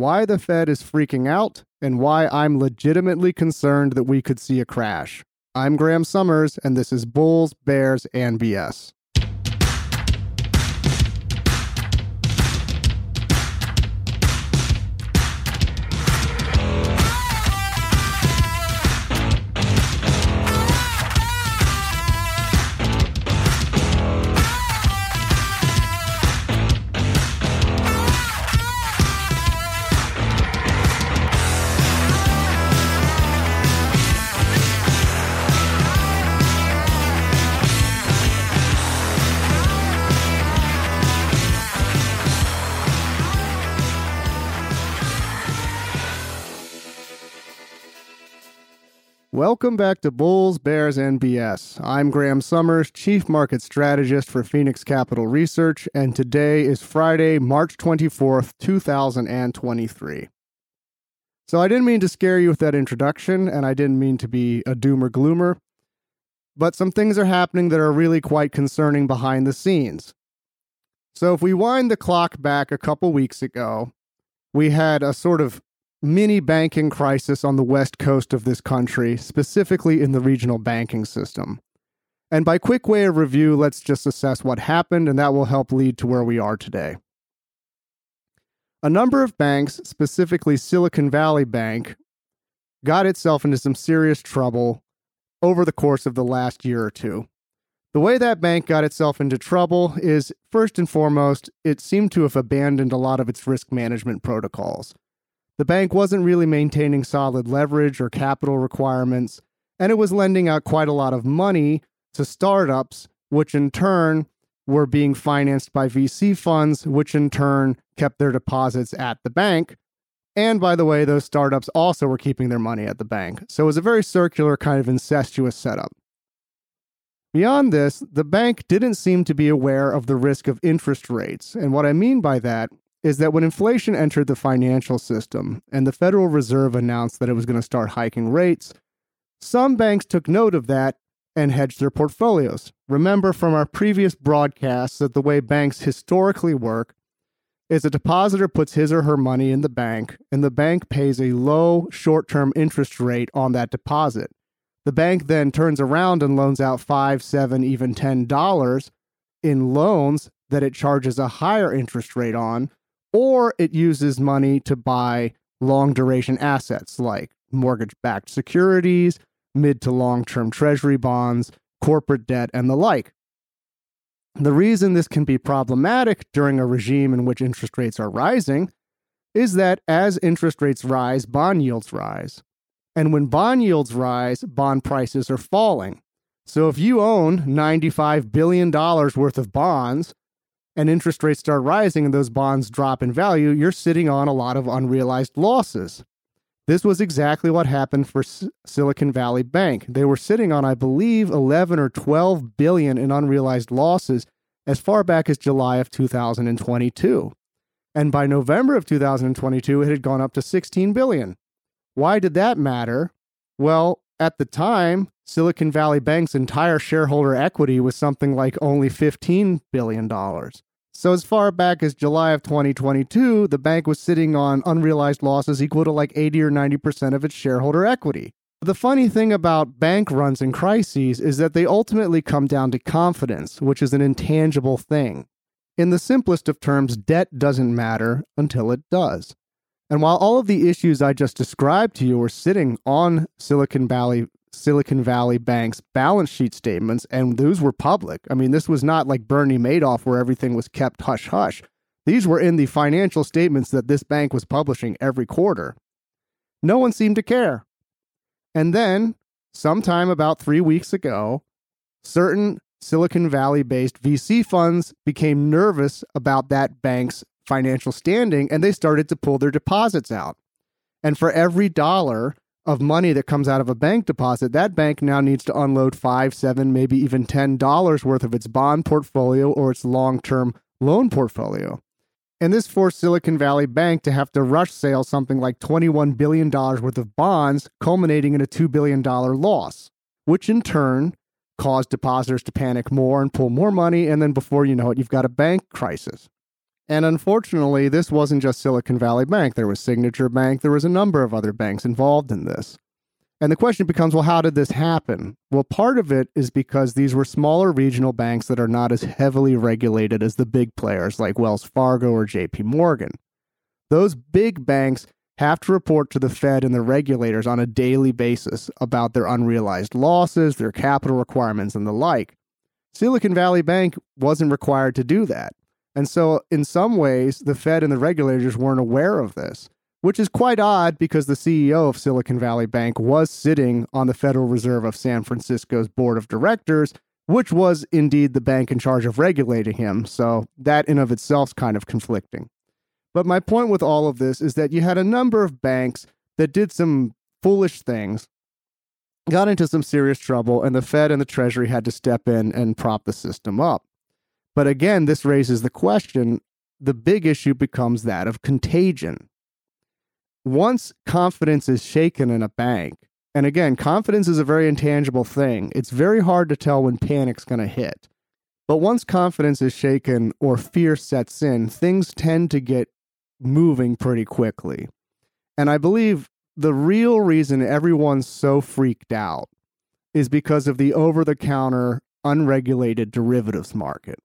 why the Fed is freaking out, and why I'm legitimately concerned that we could see a crash. I'm Graham Summers, and this is Bulls, Bears, and BS. Welcome back to Bulls, Bears, and BS. I'm Graham Summers, Chief Market Strategist for Phoenix Capital Research, and today is Friday, March 24th, 2023. So I didn't mean to scare you with that introduction, and I didn't mean to be a doomer gloomer, but some things are happening that are really quite concerning behind the scenes. So if we wind the clock back a couple weeks ago, we had a sort of mini banking crisis on the west coast of this country, specifically in the regional banking system. And by quick way of review, let's just assess what happened, and that will help lead to where we are today. A number of banks, specifically Silicon Valley Bank, got itself into some serious trouble over the course of the last year or two. The way that bank got itself into trouble is, first and foremost, it seemed to have abandoned a lot of its risk management protocols. The bank wasn't really maintaining solid leverage or capital requirements, and it was lending out quite a lot of money to startups, which in turn were being financed by VC funds, which in turn kept their deposits at the bank. And by the way, those startups also were keeping their money at the bank. So it was a very circular, kind of incestuous setup. Beyond this, the bank didn't seem to be aware of the risk of interest rates. And what I mean by that is that when inflation entered the financial system and the Federal Reserve announced that it was going to start hiking rates, some banks took note of that and hedged their portfolios. Remember from our previous broadcasts that the way banks historically work is a depositor puts his or her money in the bank and the bank pays a low short term interest rate on that deposit. The bank then turns around and loans out five, seven, even ten dollars in loans that it charges a higher interest rate on or it uses money to buy long duration assets like mortgage backed securities, mid to long term treasury bonds, corporate debt, and the like. The reason this can be problematic during a regime in which interest rates are rising is that as interest rates rise, bond yields rise. And when bond yields rise, bond prices are falling. So if you own $95 billion worth of bonds and interest rates start rising and those bonds drop in value, you're sitting on a lot of unrealized losses. This was exactly what happened for S- Silicon Valley Bank. They were sitting on, I believe, 11 or 12 billion in unrealized losses as far back as July of 2022. And by November of 2022, it had gone up to 16 billion. Why did that matter? Well, at the time, Silicon Valley Bank's entire shareholder equity was something like only $15 billion. So, as far back as July of 2022, the bank was sitting on unrealized losses equal to like 80 or 90% of its shareholder equity. The funny thing about bank runs and crises is that they ultimately come down to confidence, which is an intangible thing. In the simplest of terms, debt doesn't matter until it does. And while all of the issues I just described to you were sitting on Silicon Valley Silicon Valley Bank's balance sheet statements, and those were public. I mean, this was not like Bernie Madoff where everything was kept hush hush. These were in the financial statements that this bank was publishing every quarter. No one seemed to care. And then, sometime about three weeks ago, certain Silicon Valley based VC funds became nervous about that bank's financial standing and they started to pull their deposits out. And for every dollar of money that comes out of a bank deposit, that bank now needs to unload five, seven, maybe even ten dollars worth of its bond portfolio or its long-term loan portfolio. And this forced Silicon Valley Bank to have to rush sale something like $21 billion worth of bonds, culminating in a $2 billion loss, which in turn caused depositors to panic more and pull more money. And then before you know it, you've got a bank crisis. And unfortunately, this wasn't just Silicon Valley Bank. There was Signature Bank. There was a number of other banks involved in this. And the question becomes well, how did this happen? Well, part of it is because these were smaller regional banks that are not as heavily regulated as the big players like Wells Fargo or JP Morgan. Those big banks have to report to the Fed and the regulators on a daily basis about their unrealized losses, their capital requirements, and the like. Silicon Valley Bank wasn't required to do that. And so, in some ways, the Fed and the regulators weren't aware of this which is quite odd because the CEO of Silicon Valley Bank was sitting on the Federal Reserve of San Francisco's board of directors, which was indeed the bank in charge of regulating him. So that in of itself is kind of conflicting. But my point with all of this is that you had a number of banks that did some foolish things, got into some serious trouble, and the Fed and the Treasury had to step in and prop the system up. But again, this raises the question the big issue becomes that of contagion once confidence is shaken in a bank, and again, confidence is a very intangible thing, it's very hard to tell when panic's going to hit. But once confidence is shaken or fear sets in, things tend to get moving pretty quickly. And I believe the real reason everyone's so freaked out is because of the over the counter, unregulated derivatives market.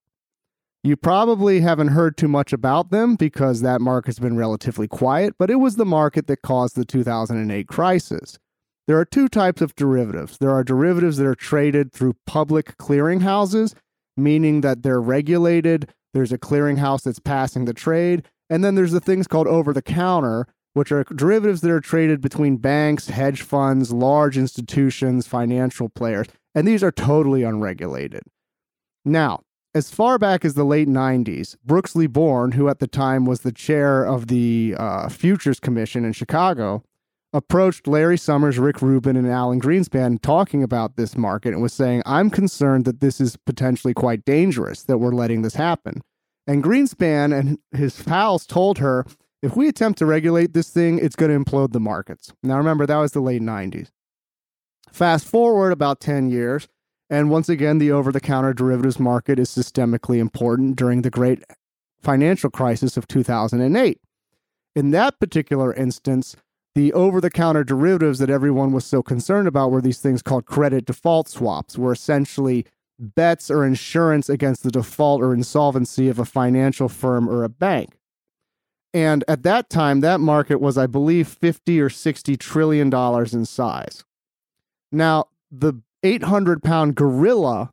You probably haven't heard too much about them because that market's been relatively quiet, but it was the market that caused the 2008 crisis. There are two types of derivatives. There are derivatives that are traded through public clearinghouses, meaning that they're regulated, there's a clearinghouse that's passing the trade, and then there's the things called over the counter, which are derivatives that are traded between banks, hedge funds, large institutions, financial players, and these are totally unregulated. Now, as far back as the late 90s, Brooksley Born, who at the time was the chair of the uh, Futures Commission in Chicago, approached Larry Summers, Rick Rubin, and Alan Greenspan talking about this market and was saying, I'm concerned that this is potentially quite dangerous that we're letting this happen. And Greenspan and his pals told her, if we attempt to regulate this thing, it's going to implode the markets. Now, remember, that was the late 90s. Fast forward about 10 years, and once again, the over the counter derivatives market is systemically important during the great financial crisis of 2008. In that particular instance, the over the counter derivatives that everyone was so concerned about were these things called credit default swaps, were essentially bets or insurance against the default or insolvency of a financial firm or a bank. And at that time, that market was, I believe, 50 or 60 trillion dollars in size. Now, the 800 pound gorilla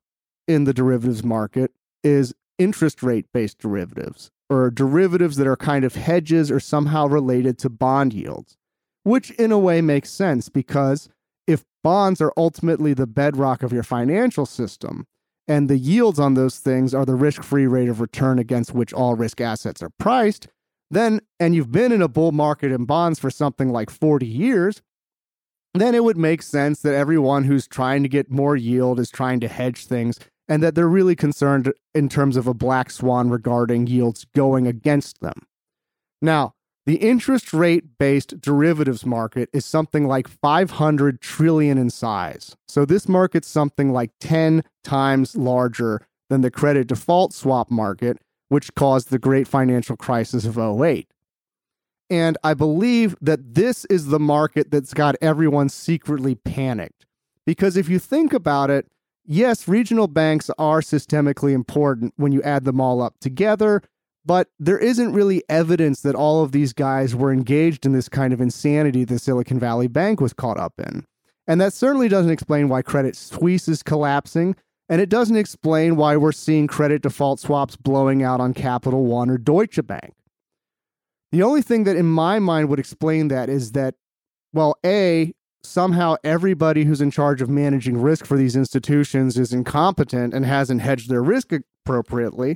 in the derivatives market is interest rate based derivatives or derivatives that are kind of hedges or somehow related to bond yields, which in a way makes sense because if bonds are ultimately the bedrock of your financial system and the yields on those things are the risk free rate of return against which all risk assets are priced, then, and you've been in a bull market in bonds for something like 40 years, then it would make sense that everyone who's trying to get more yield is trying to hedge things and that they're really concerned in terms of a black swan regarding yields going against them. Now, the interest rate based derivatives market is something like 500 trillion in size. So this market's something like 10 times larger than the credit default swap market, which caused the great financial crisis of 08. And I believe that this is the market that's got everyone secretly panicked. Because if you think about it, yes, regional banks are systemically important when you add them all up together, but there isn't really evidence that all of these guys were engaged in this kind of insanity that Silicon Valley Bank was caught up in. And that certainly doesn't explain why Credit Suisse is collapsing, and it doesn't explain why we're seeing credit default swaps blowing out on Capital One or Deutsche Bank. The only thing that in my mind would explain that is that, well, A, somehow everybody who's in charge of managing risk for these institutions is incompetent and hasn't hedged their risk appropriately.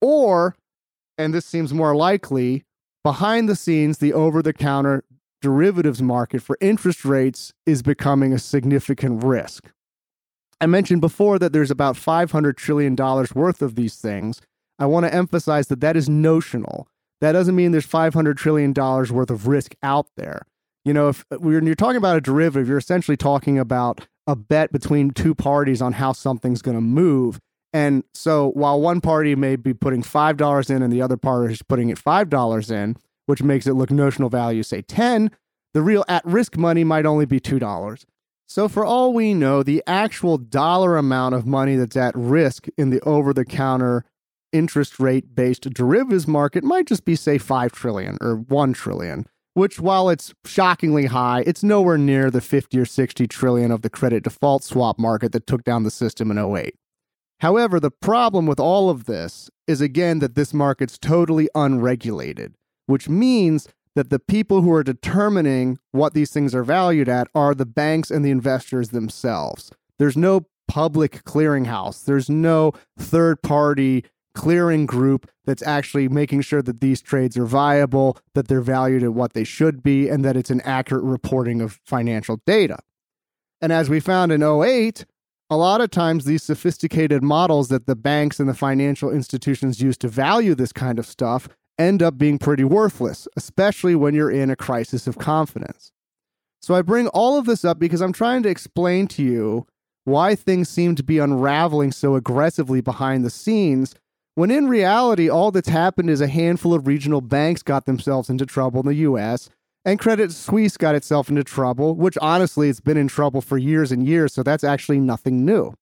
Or, and this seems more likely, behind the scenes, the over the counter derivatives market for interest rates is becoming a significant risk. I mentioned before that there's about $500 trillion worth of these things. I want to emphasize that that is notional. That doesn't mean there's 500 trillion dollars worth of risk out there. You know, if uh, when you're talking about a derivative, you're essentially talking about a bet between two parties on how something's going to move. And so while one party may be putting $5 in and the other party is putting it $5 in, which makes it look notional value, say 10, the real at risk money might only be $2. So, for all we know, the actual dollar amount of money that's at risk in the over the counter interest rate based derivatives market might just be, say, 5 trillion or 1 trillion, which, while it's shockingly high, it's nowhere near the 50 or 60 trillion of the credit default swap market that took down the system in 08. However, the problem with all of this is again that this market's totally unregulated, which means that the people who are determining what these things are valued at are the banks and the investors themselves. There's no public clearinghouse, there's no third party clearing group that's actually making sure that these trades are viable, that they're valued at what they should be, and that it's an accurate reporting of financial data. And as we found in 08, a lot of times these sophisticated models that the banks and the financial institutions use to value this kind of stuff end up being pretty worthless, especially when you're in a crisis of confidence. So I bring all of this up because I'm trying to explain to you why things seem to be unraveling so aggressively behind the scenes, when in reality, all that's happened is a handful of regional banks got themselves into trouble in the US, and Credit Suisse got itself into trouble, which honestly, it's been in trouble for years and years, so that's actually nothing new.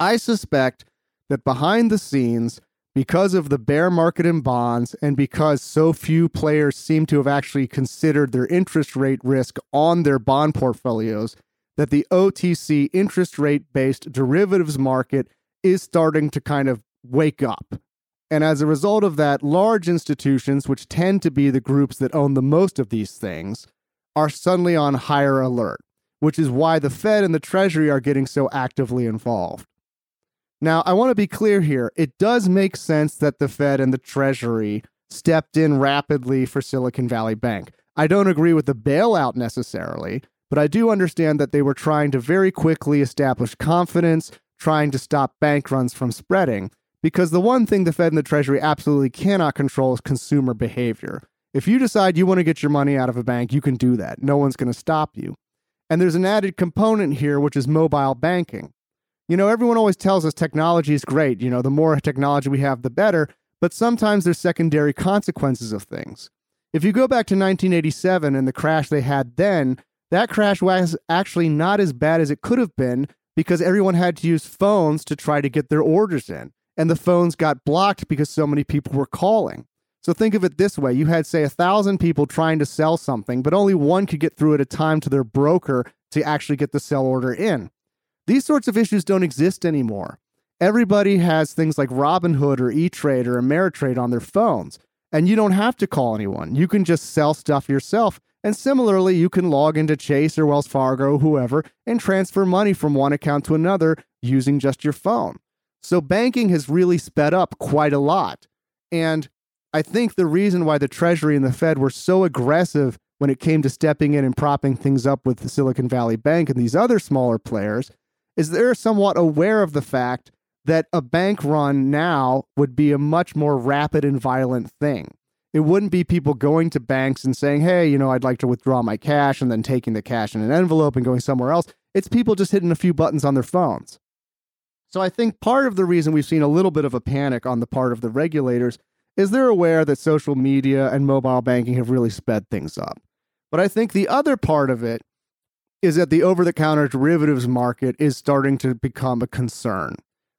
I suspect that behind the scenes, because of the bear market in bonds and because so few players seem to have actually considered their interest rate risk on their bond portfolios, that the OTC interest rate based derivatives market is starting to kind of wake up. And as a result of that, large institutions, which tend to be the groups that own the most of these things, are suddenly on higher alert, which is why the Fed and the Treasury are getting so actively involved. Now, I want to be clear here. It does make sense that the Fed and the Treasury stepped in rapidly for Silicon Valley Bank. I don't agree with the bailout necessarily, but I do understand that they were trying to very quickly establish confidence, trying to stop bank runs from spreading. Because the one thing the Fed and the Treasury absolutely cannot control is consumer behavior. If you decide you want to get your money out of a bank, you can do that. No one's going to stop you. And there's an added component here, which is mobile banking. You know, everyone always tells us technology is great. You know, the more technology we have, the better. But sometimes there's secondary consequences of things. If you go back to 1987 and the crash they had then, that crash was actually not as bad as it could have been because everyone had to use phones to try to get their orders in. And the phones got blocked because so many people were calling. So think of it this way you had, say, a thousand people trying to sell something, but only one could get through at a time to their broker to actually get the sell order in. These sorts of issues don't exist anymore. Everybody has things like Robinhood or E Trade or Ameritrade on their phones, and you don't have to call anyone. You can just sell stuff yourself. And similarly, you can log into Chase or Wells Fargo, whoever, and transfer money from one account to another using just your phone. So banking has really sped up quite a lot. And I think the reason why the Treasury and the Fed were so aggressive when it came to stepping in and propping things up with the Silicon Valley Bank and these other smaller players is they're somewhat aware of the fact that a bank run now would be a much more rapid and violent thing. It wouldn't be people going to banks and saying, hey, you know, I'd like to withdraw my cash and then taking the cash in an envelope and going somewhere else. It's people just hitting a few buttons on their phones. So I think part of the reason we've seen a little bit of a panic on the part of the regulators is they're aware that social media and mobile banking have really sped things up. But I think the other part of it is that the over the counter derivatives market is starting to become a concern.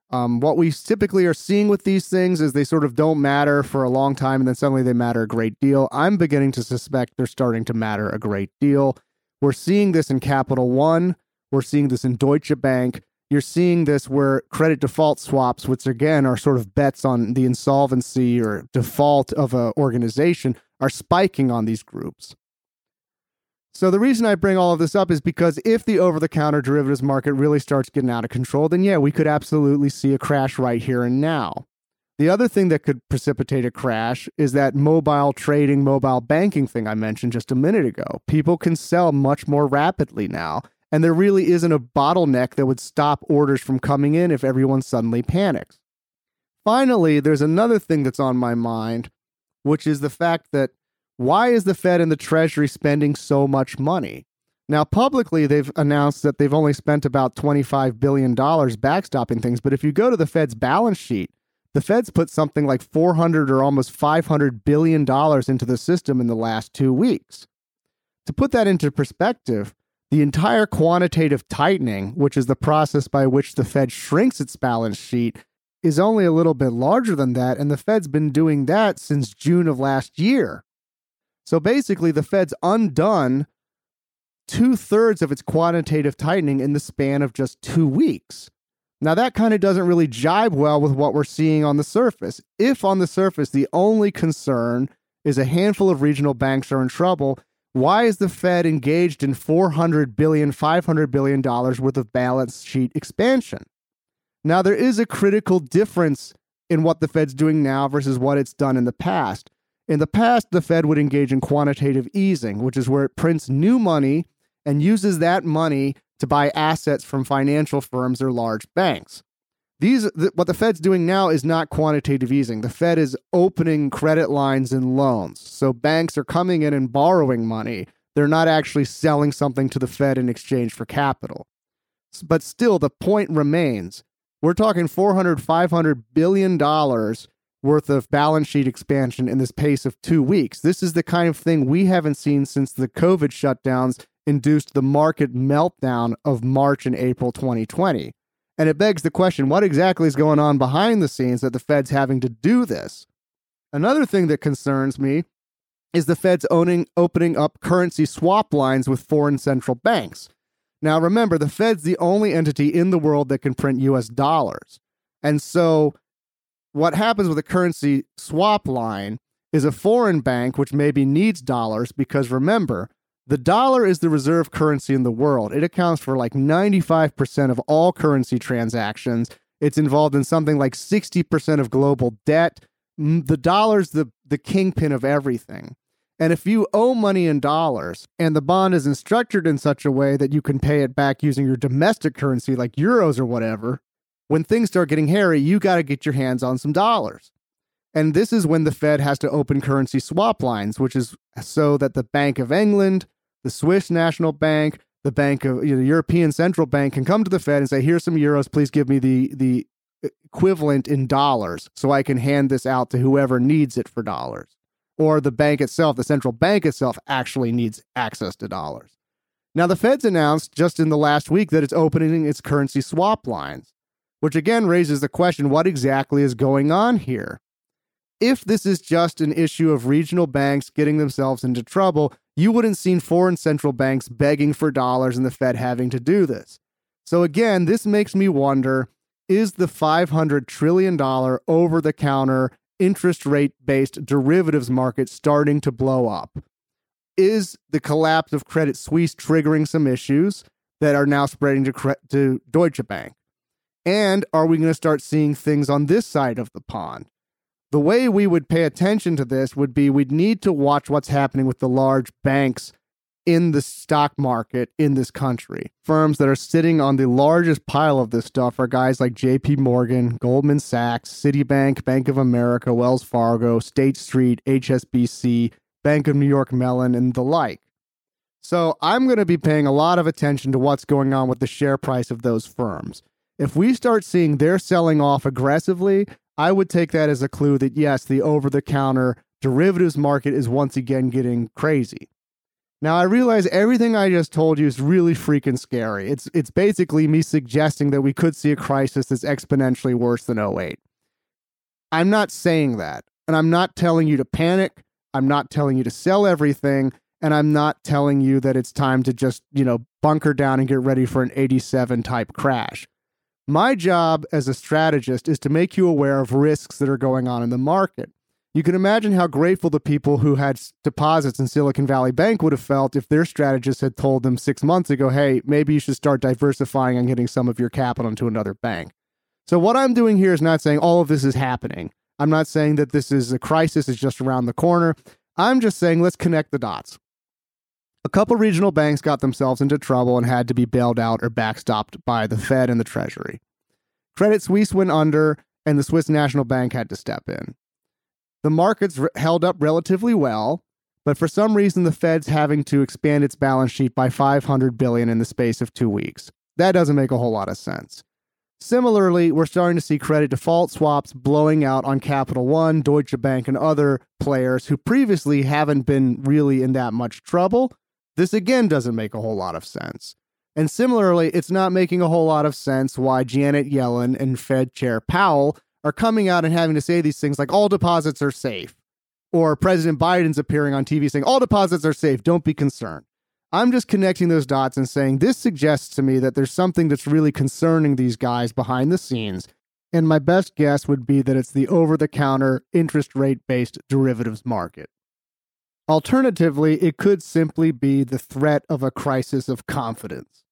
Um, what we typically are seeing with these things is they sort of don't matter for a long time and then suddenly they matter a great deal. I'm beginning to suspect they're starting to matter a great deal. We're seeing this in Capital One, we're seeing this in Deutsche Bank. You're seeing this where credit default swaps, which again are sort of bets on the insolvency or default of an organization, are spiking on these groups. So the reason I bring all of this up is because if the over-the-counter derivatives market really starts getting out of control, then yeah, we could absolutely see a crash right here and now. The other thing that could precipitate a crash is that mobile trading, mobile banking thing I mentioned just a minute ago. People can sell much more rapidly now, and there really isn't a bottleneck that would stop orders from coming in if everyone suddenly panics. Finally, there's another thing that's on my mind, which is the fact that why is the Fed and the Treasury spending so much money? Now, publicly, they've announced that they've only spent about $25 billion backstopping things. But if you go to the Fed's balance sheet, the Fed's put something like 400 or almost 500 billion dollars into the system in the last 2 weeks. To put that into perspective, the entire quantitative tightening, which is the process by which the Fed shrinks its balance sheet, is only a little bit larger than that and the Fed's been doing that since June of last year. So basically the Fed's undone two thirds of its quantitative tightening in the span of just two weeks. Now, that kind of doesn't really jibe well with what we're seeing on the surface. If on the surface the only concern is a handful of regional banks are in trouble, why is the Fed engaged in 400 billion, 500 billion dollars worth of balance sheet expansion? Now, there is a critical difference in what the Fed's doing now versus what it's done in the past. In the past, the Fed would engage in quantitative easing, which is where it prints new money and uses that money to buy assets from financial firms or large banks. These th- what the Fed's doing now is not quantitative easing. The Fed is opening credit lines and loans. So banks are coming in and borrowing money. They're not actually selling something to the Fed in exchange for capital. But still the point remains. We're talking 400 500 billion dollars worth of balance sheet expansion in this pace of 2 weeks. This is the kind of thing we haven't seen since the COVID shutdowns induced the market meltdown of March and April 2020. And it begs the question what exactly is going on behind the scenes that the Fed's having to do this? Another thing that concerns me is the Fed's owning, opening up currency swap lines with foreign central banks. Now, remember, the Fed's the only entity in the world that can print US dollars. And so, what happens with a currency swap line is a foreign bank, which maybe needs dollars, because remember, the dollar is the reserve currency in the world. It accounts for like 95% of all currency transactions. It's involved in something like 60% of global debt. The dollar's the, the kingpin of everything. And if you owe money in dollars and the bond isn't structured in such a way that you can pay it back using your domestic currency like euros or whatever, when things start getting hairy, you got to get your hands on some dollars. And this is when the Fed has to open currency swap lines, which is so that the Bank of England, the Swiss National Bank, the Bank of you know, the European Central Bank can come to the Fed and say, "Here's some euros. Please give me the the equivalent in dollars, so I can hand this out to whoever needs it for dollars." Or the bank itself, the central bank itself, actually needs access to dollars. Now, the Fed's announced just in the last week that it's opening its currency swap lines, which again raises the question what exactly is going on here? If this is just an issue of regional banks getting themselves into trouble, you wouldn't seen foreign central banks begging for dollars and the Fed having to do this. So again, this makes me wonder is the $500 trillion over the counter interest rate based derivatives market starting to blow up? Is the collapse of Credit Suisse triggering some issues that are now spreading to, to Deutsche Bank? And are we going to start seeing things on this side of the pond? The way we would pay attention to this would be we'd need to watch what's happening with the large banks in the stock market in this country. Firms that are sitting on the largest pile of this stuff are guys like JP Morgan, Goldman Sachs, Citibank, Bank of America, Wells Fargo, State Street, HSBC, Bank of New York Mellon, and the like. So I'm going to be paying a lot of attention to what's going on with the share price of those firms. If we start seeing they're selling off aggressively, I would take that as a clue that yes, the over the counter derivatives market is once again getting crazy. Now I realize everything I just told you is really freaking scary. It's it's basically me suggesting that we could see a crisis that's exponentially worse than 08. I'm not saying that. And I'm not telling you to panic. I'm not telling you to sell everything. And I'm not telling you that it's time to just, you know, bunker down and get ready for an 87 type crash. My job as a strategist is to make you aware of risks that are going on in the market. You can imagine how grateful the people who had deposits in Silicon Valley Bank would have felt if their strategist had told them six months ago, hey, maybe you should start diversifying and getting some of your capital into another bank. So, what I'm doing here is not saying all of this is happening. I'm not saying that this is a crisis is just around the corner. I'm just saying let's connect the dots. A couple regional banks got themselves into trouble and had to be bailed out or backstopped by the Fed and the Treasury. Credit Suisse went under, and the Swiss National Bank had to step in. The markets held up relatively well, but for some reason the Fed's having to expand its balance sheet by 500 billion in the space of 2 weeks. That doesn't make a whole lot of sense. Similarly, we're starting to see credit default swaps blowing out on Capital One, Deutsche Bank, and other players who previously haven't been really in that much trouble. This again doesn't make a whole lot of sense. And similarly, it's not making a whole lot of sense why Janet Yellen and Fed Chair Powell are coming out and having to say these things like all deposits are safe. Or President Biden's appearing on TV saying all deposits are safe, don't be concerned. I'm just connecting those dots and saying this suggests to me that there's something that's really concerning these guys behind the scenes. And my best guess would be that it's the over the counter interest rate based derivatives market. Alternatively, it could simply be the threat of a crisis of confidence.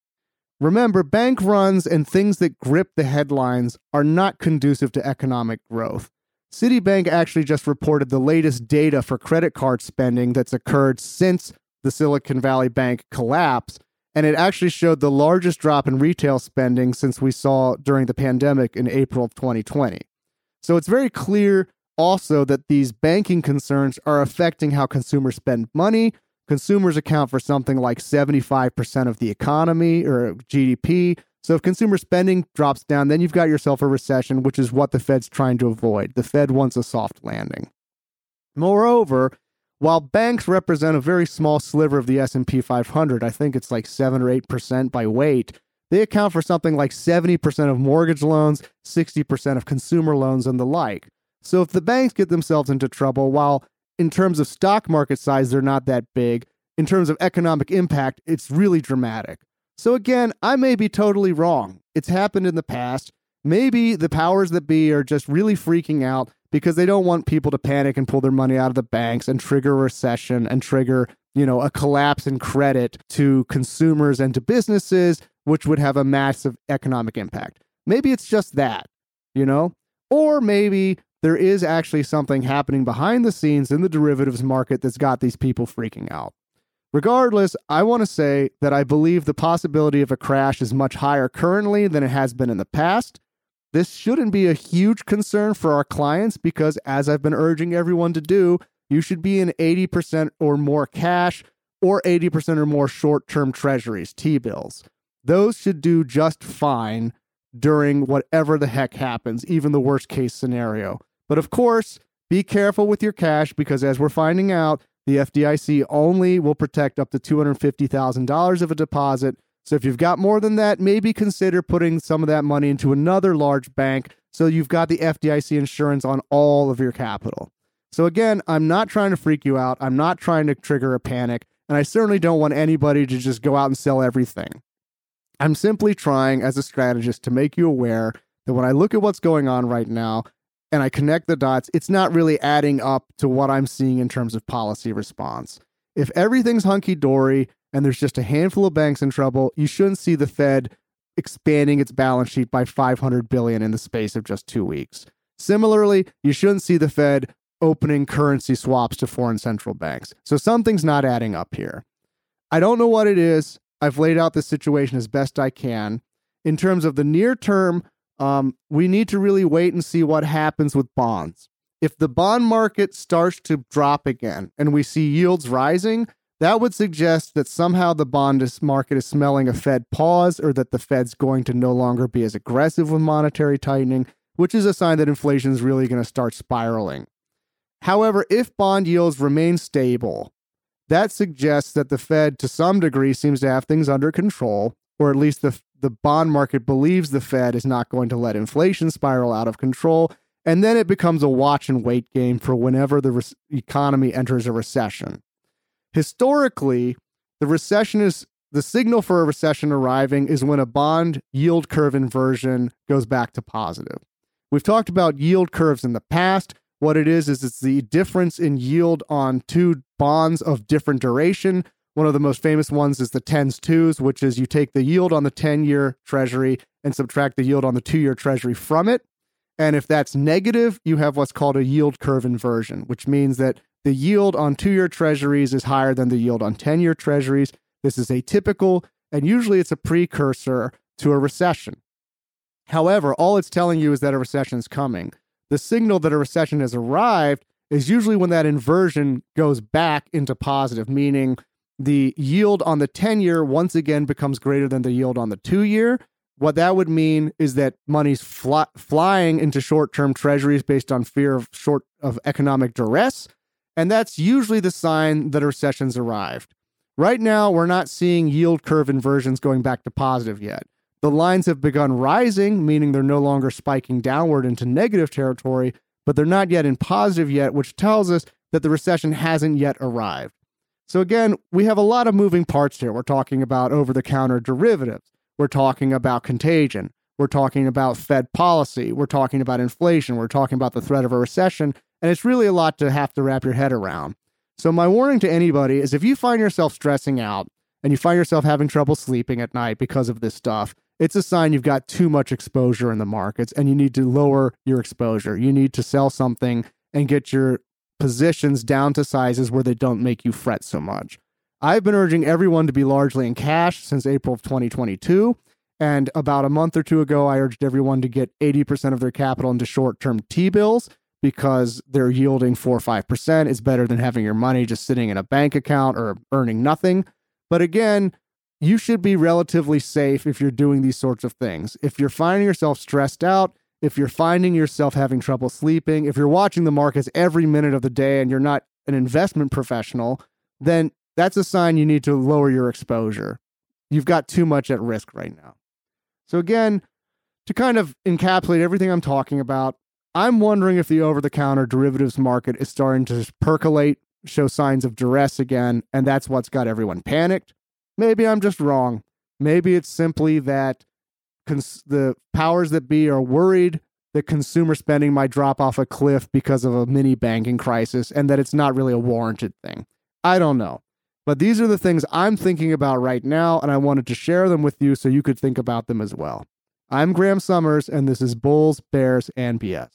Remember, bank runs and things that grip the headlines are not conducive to economic growth. Citibank actually just reported the latest data for credit card spending that's occurred since the Silicon Valley Bank collapse. And it actually showed the largest drop in retail spending since we saw during the pandemic in April of 2020. So it's very clear also that these banking concerns are affecting how consumers spend money. Consumers account for something like 75% of the economy or GDP. So if consumer spending drops down, then you've got yourself a recession, which is what the Fed's trying to avoid. The Fed wants a soft landing. Moreover, while banks represent a very small sliver of the S&P 500, I think it's like 7 or 8% by weight, they account for something like 70% of mortgage loans, 60% of consumer loans and the like. So if the banks get themselves into trouble, while in terms of stock market size they're not that big, in terms of economic impact, it's really dramatic. So again, I may be totally wrong. It's happened in the past. Maybe the powers that be are just really freaking out because they don't want people to panic and pull their money out of the banks and trigger a recession and trigger, you know, a collapse in credit to consumers and to businesses, which would have a massive economic impact. Maybe it's just that, you know? Or maybe there is actually something happening behind the scenes in the derivatives market that's got these people freaking out. Regardless, I want to say that I believe the possibility of a crash is much higher currently than it has been in the past. This shouldn't be a huge concern for our clients because, as I've been urging everyone to do, you should be in 80% or more cash or 80% or more short term treasuries, T bills. Those should do just fine during whatever the heck happens, even the worst case scenario. But of course, be careful with your cash because, as we're finding out, the FDIC only will protect up to $250,000 of a deposit so if you've got more than that, maybe consider putting some of that money into another large bank so you've got the FDIC insurance on all of your capital. So again, I'm not trying to freak you out. I'm not trying to trigger a panic, and I certainly don't want anybody to just go out and sell everything. I'm simply trying as a strategist to make you aware that when I look at what's going on right now and I connect the dots, it's not really adding up to what I'm seeing in terms of policy response. If everything's hunky dory and there's just a handful of banks in trouble, you shouldn't see the Fed expanding its balance sheet by 500 billion in the space of just 2 weeks. Similarly, you shouldn't see the Fed opening currency swaps to foreign central banks. So something's not adding up here. I don't know what it is. I've laid out the situation as best I can. In terms of the near term, um, we need to really wait and see what happens with bonds. If the bond market starts to drop again and we see yields rising, that would suggest that somehow the bond market is smelling a Fed pause or that the Fed's going to no longer be as aggressive with monetary tightening, which is a sign that inflation is really going to start spiraling. However, if bond yields remain stable, that suggests that the Fed, to some degree, seems to have things under control, or at least the, the bond market believes the Fed is not going to let inflation spiral out of control. And then it becomes a watch and wait game for whenever the re- economy enters a recession. Historically, the recession is the signal for a recession arriving is when a bond yield curve inversion goes back to positive. We've talked about yield curves in the past. What it is, is it's the difference in yield on two bonds of different duration. One of the most famous ones is the 10s 2s, which is you take the yield on the 10 year treasury and subtract the yield on the two year treasury from it. And if that's negative, you have what's called a yield curve inversion, which means that the yield on two year treasuries is higher than the yield on 10 year treasuries. This is atypical, and usually it's a precursor to a recession. However, all it's telling you is that a recession is coming. The signal that a recession has arrived is usually when that inversion goes back into positive, meaning the yield on the 10 year once again becomes greater than the yield on the two year. What that would mean is that money's fly- flying into short term treasuries based on fear of short of economic duress. And that's usually the sign that a recession's arrived. Right now, we're not seeing yield curve inversions going back to positive yet. The lines have begun rising, meaning they're no longer spiking downward into negative territory, but they're not yet in positive yet, which tells us that the recession hasn't yet arrived. So, again, we have a lot of moving parts here. We're talking about over the counter derivatives, we're talking about contagion, we're talking about Fed policy, we're talking about inflation, we're talking about the threat of a recession, and it's really a lot to have to wrap your head around. So, my warning to anybody is if you find yourself stressing out and you find yourself having trouble sleeping at night because of this stuff, it's a sign you've got too much exposure in the markets and you need to lower your exposure. You need to sell something and get your positions down to sizes where they don't make you fret so much. I've been urging everyone to be largely in cash since April of 2022. And about a month or two ago, I urged everyone to get 80% of their capital into short term T bills because they're yielding 4 or 5%. It's better than having your money just sitting in a bank account or earning nothing. But again, you should be relatively safe if you're doing these sorts of things. If you're finding yourself stressed out, if you're finding yourself having trouble sleeping, if you're watching the markets every minute of the day and you're not an investment professional, then that's a sign you need to lower your exposure. You've got too much at risk right now. So, again, to kind of encapsulate everything I'm talking about, I'm wondering if the over the counter derivatives market is starting to percolate, show signs of duress again, and that's what's got everyone panicked. Maybe I'm just wrong. Maybe it's simply that cons- the powers that be are worried that consumer spending might drop off a cliff because of a mini banking crisis and that it's not really a warranted thing. I don't know. But these are the things I'm thinking about right now, and I wanted to share them with you so you could think about them as well. I'm Graham Summers, and this is Bulls, Bears, and BS.